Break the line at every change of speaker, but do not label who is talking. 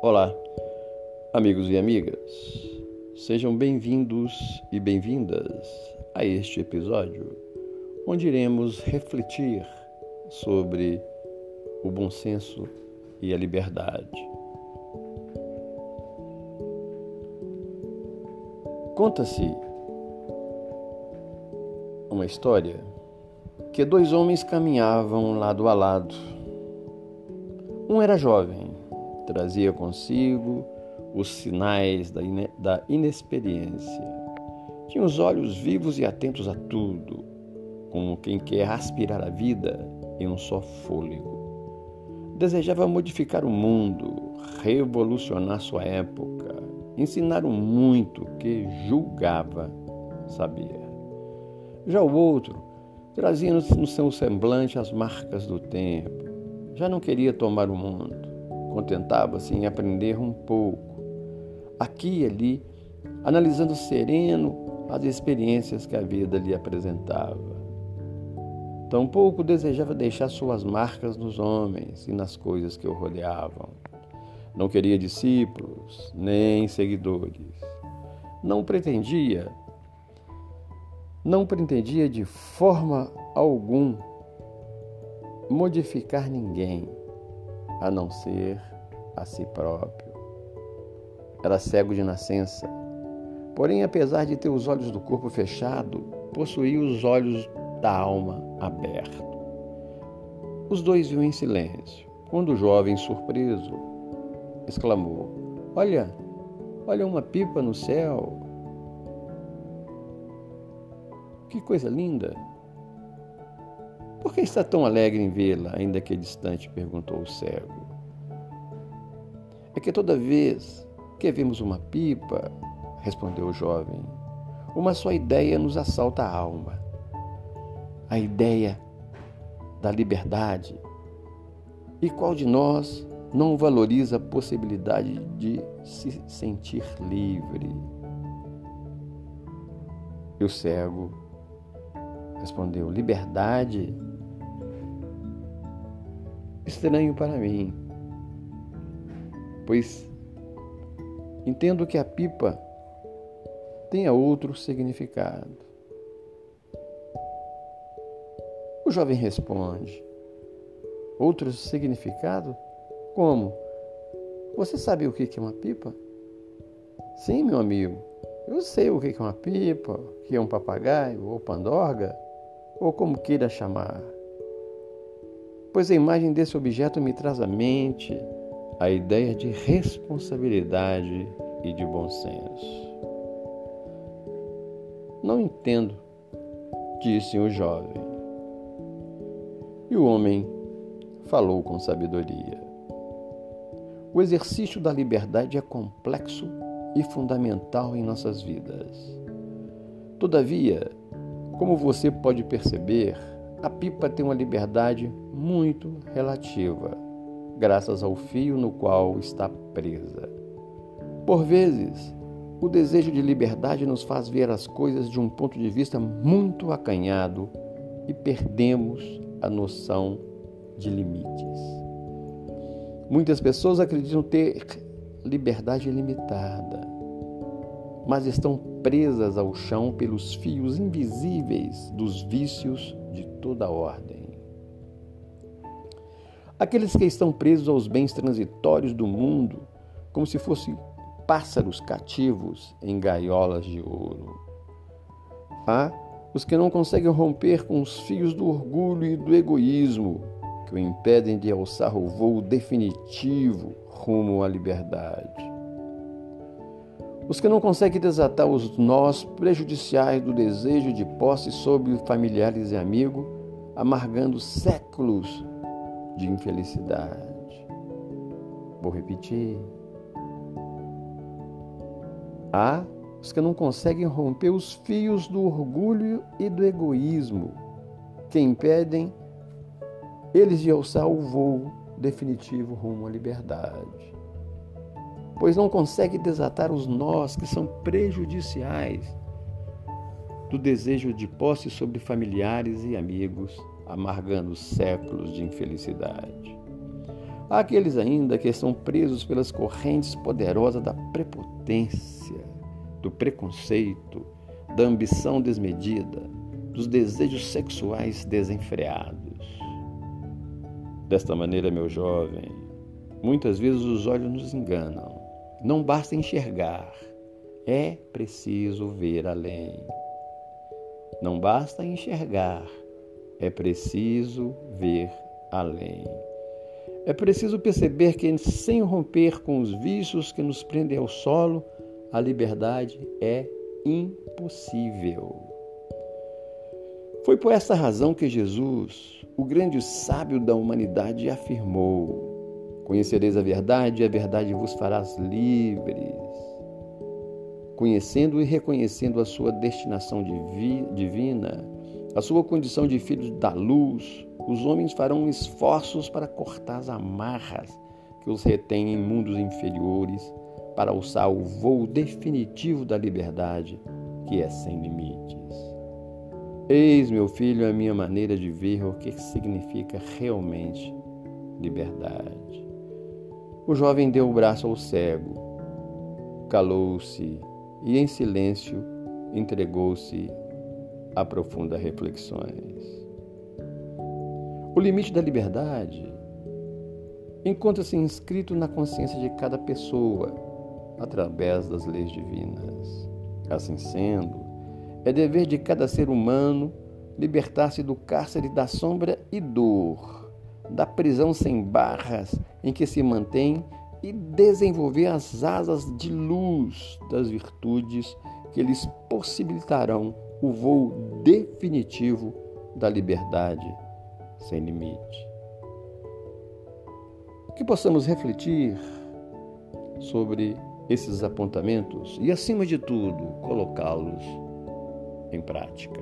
Olá, amigos e amigas, sejam bem-vindos e bem-vindas a este episódio, onde iremos refletir sobre o bom senso e a liberdade. Conta-se uma história que dois homens caminhavam lado a lado. Um era jovem, trazia consigo os sinais da, ine da inexperiência. Tinha os olhos vivos e atentos a tudo, como quem quer aspirar a vida em um só fôlego. Desejava modificar o mundo, revolucionar sua época, ensinar o muito que julgava saber. Já o outro trazia no seu semblante as marcas do tempo. Já não queria tomar o mundo, contentava-se em aprender um pouco, aqui e ali, analisando sereno as experiências que a vida lhe apresentava. Tampouco desejava deixar suas marcas nos homens e nas coisas que o rodeavam. Não queria discípulos, nem seguidores. Não pretendia não pretendia de forma algum modificar ninguém, a não ser a si próprio. Era cego de nascença, porém, apesar de ter os olhos do corpo fechado, possuía os olhos da alma abertos. Os dois viam em silêncio, quando o jovem, surpreso, exclamou: Olha, olha uma pipa no céu. Que coisa linda! Por que está tão alegre em vê-la, ainda que distante? perguntou o cego. É que toda vez que vemos uma pipa, respondeu o jovem, uma só ideia nos assalta a alma. A ideia da liberdade. E qual de nós não valoriza a possibilidade de se sentir livre? E o cego Respondeu: Liberdade? Estranho para mim, pois entendo que a pipa tenha outro significado. O jovem responde: Outro significado? Como? Você sabe o que é uma pipa? Sim, meu amigo, eu sei o que é uma pipa, o que é um papagaio ou pandorga ou como queira chamar. Pois a imagem desse objeto me traz à mente a ideia de responsabilidade e de bom senso. Não entendo, disse o jovem. E o homem falou com sabedoria. O exercício da liberdade é complexo e fundamental em nossas vidas. Todavia, como você pode perceber, a pipa tem uma liberdade muito relativa, graças ao fio no qual está presa. Por vezes, o desejo de liberdade nos faz ver as coisas de um ponto de vista muito acanhado e perdemos a noção de limites. Muitas pessoas acreditam ter liberdade limitada, mas estão presas ao chão pelos fios invisíveis dos vícios de toda ordem. Aqueles que estão presos aos bens transitórios do mundo, como se fossem pássaros cativos em gaiolas de ouro. Há os que não conseguem romper com os fios do orgulho e do egoísmo, que o impedem de alçar o voo definitivo rumo à liberdade. Os que não conseguem desatar os nós prejudiciais do desejo de posse sobre familiares e amigos, amargando séculos de infelicidade. Vou repetir. Há os que não conseguem romper os fios do orgulho e do egoísmo, que impedem eles de alçar o voo definitivo rumo à liberdade pois não consegue desatar os nós que são prejudiciais do desejo de posse sobre familiares e amigos, amargando séculos de infelicidade. Há aqueles ainda que estão presos pelas correntes poderosas da prepotência, do preconceito, da ambição desmedida, dos desejos sexuais desenfreados. Desta maneira, meu jovem, muitas vezes os olhos nos enganam. Não basta enxergar, é preciso ver além. Não basta enxergar, é preciso ver além. É preciso perceber que, sem romper com os vícios que nos prendem ao solo, a liberdade é impossível. Foi por essa razão que Jesus, o grande sábio da humanidade, afirmou: Conhecereis a verdade e a verdade vos farás livres. Conhecendo e reconhecendo a sua destinação divina, a sua condição de filhos da luz, os homens farão esforços para cortar as amarras que os retêm em mundos inferiores, para alçar o voo definitivo da liberdade, que é sem limites. Eis, meu filho, a minha maneira de ver o que significa realmente liberdade. O jovem deu o braço ao cego, calou-se e, em silêncio, entregou-se a profundas reflexões. O limite da liberdade encontra-se inscrito na consciência de cada pessoa através das leis divinas. Assim sendo, é dever de cada ser humano libertar-se do cárcere da sombra e dor, da prisão sem barras em que se mantém e desenvolver as asas de luz das virtudes que lhes possibilitarão o voo definitivo da liberdade sem limite. Que possamos refletir sobre esses apontamentos e, acima de tudo, colocá-los em prática.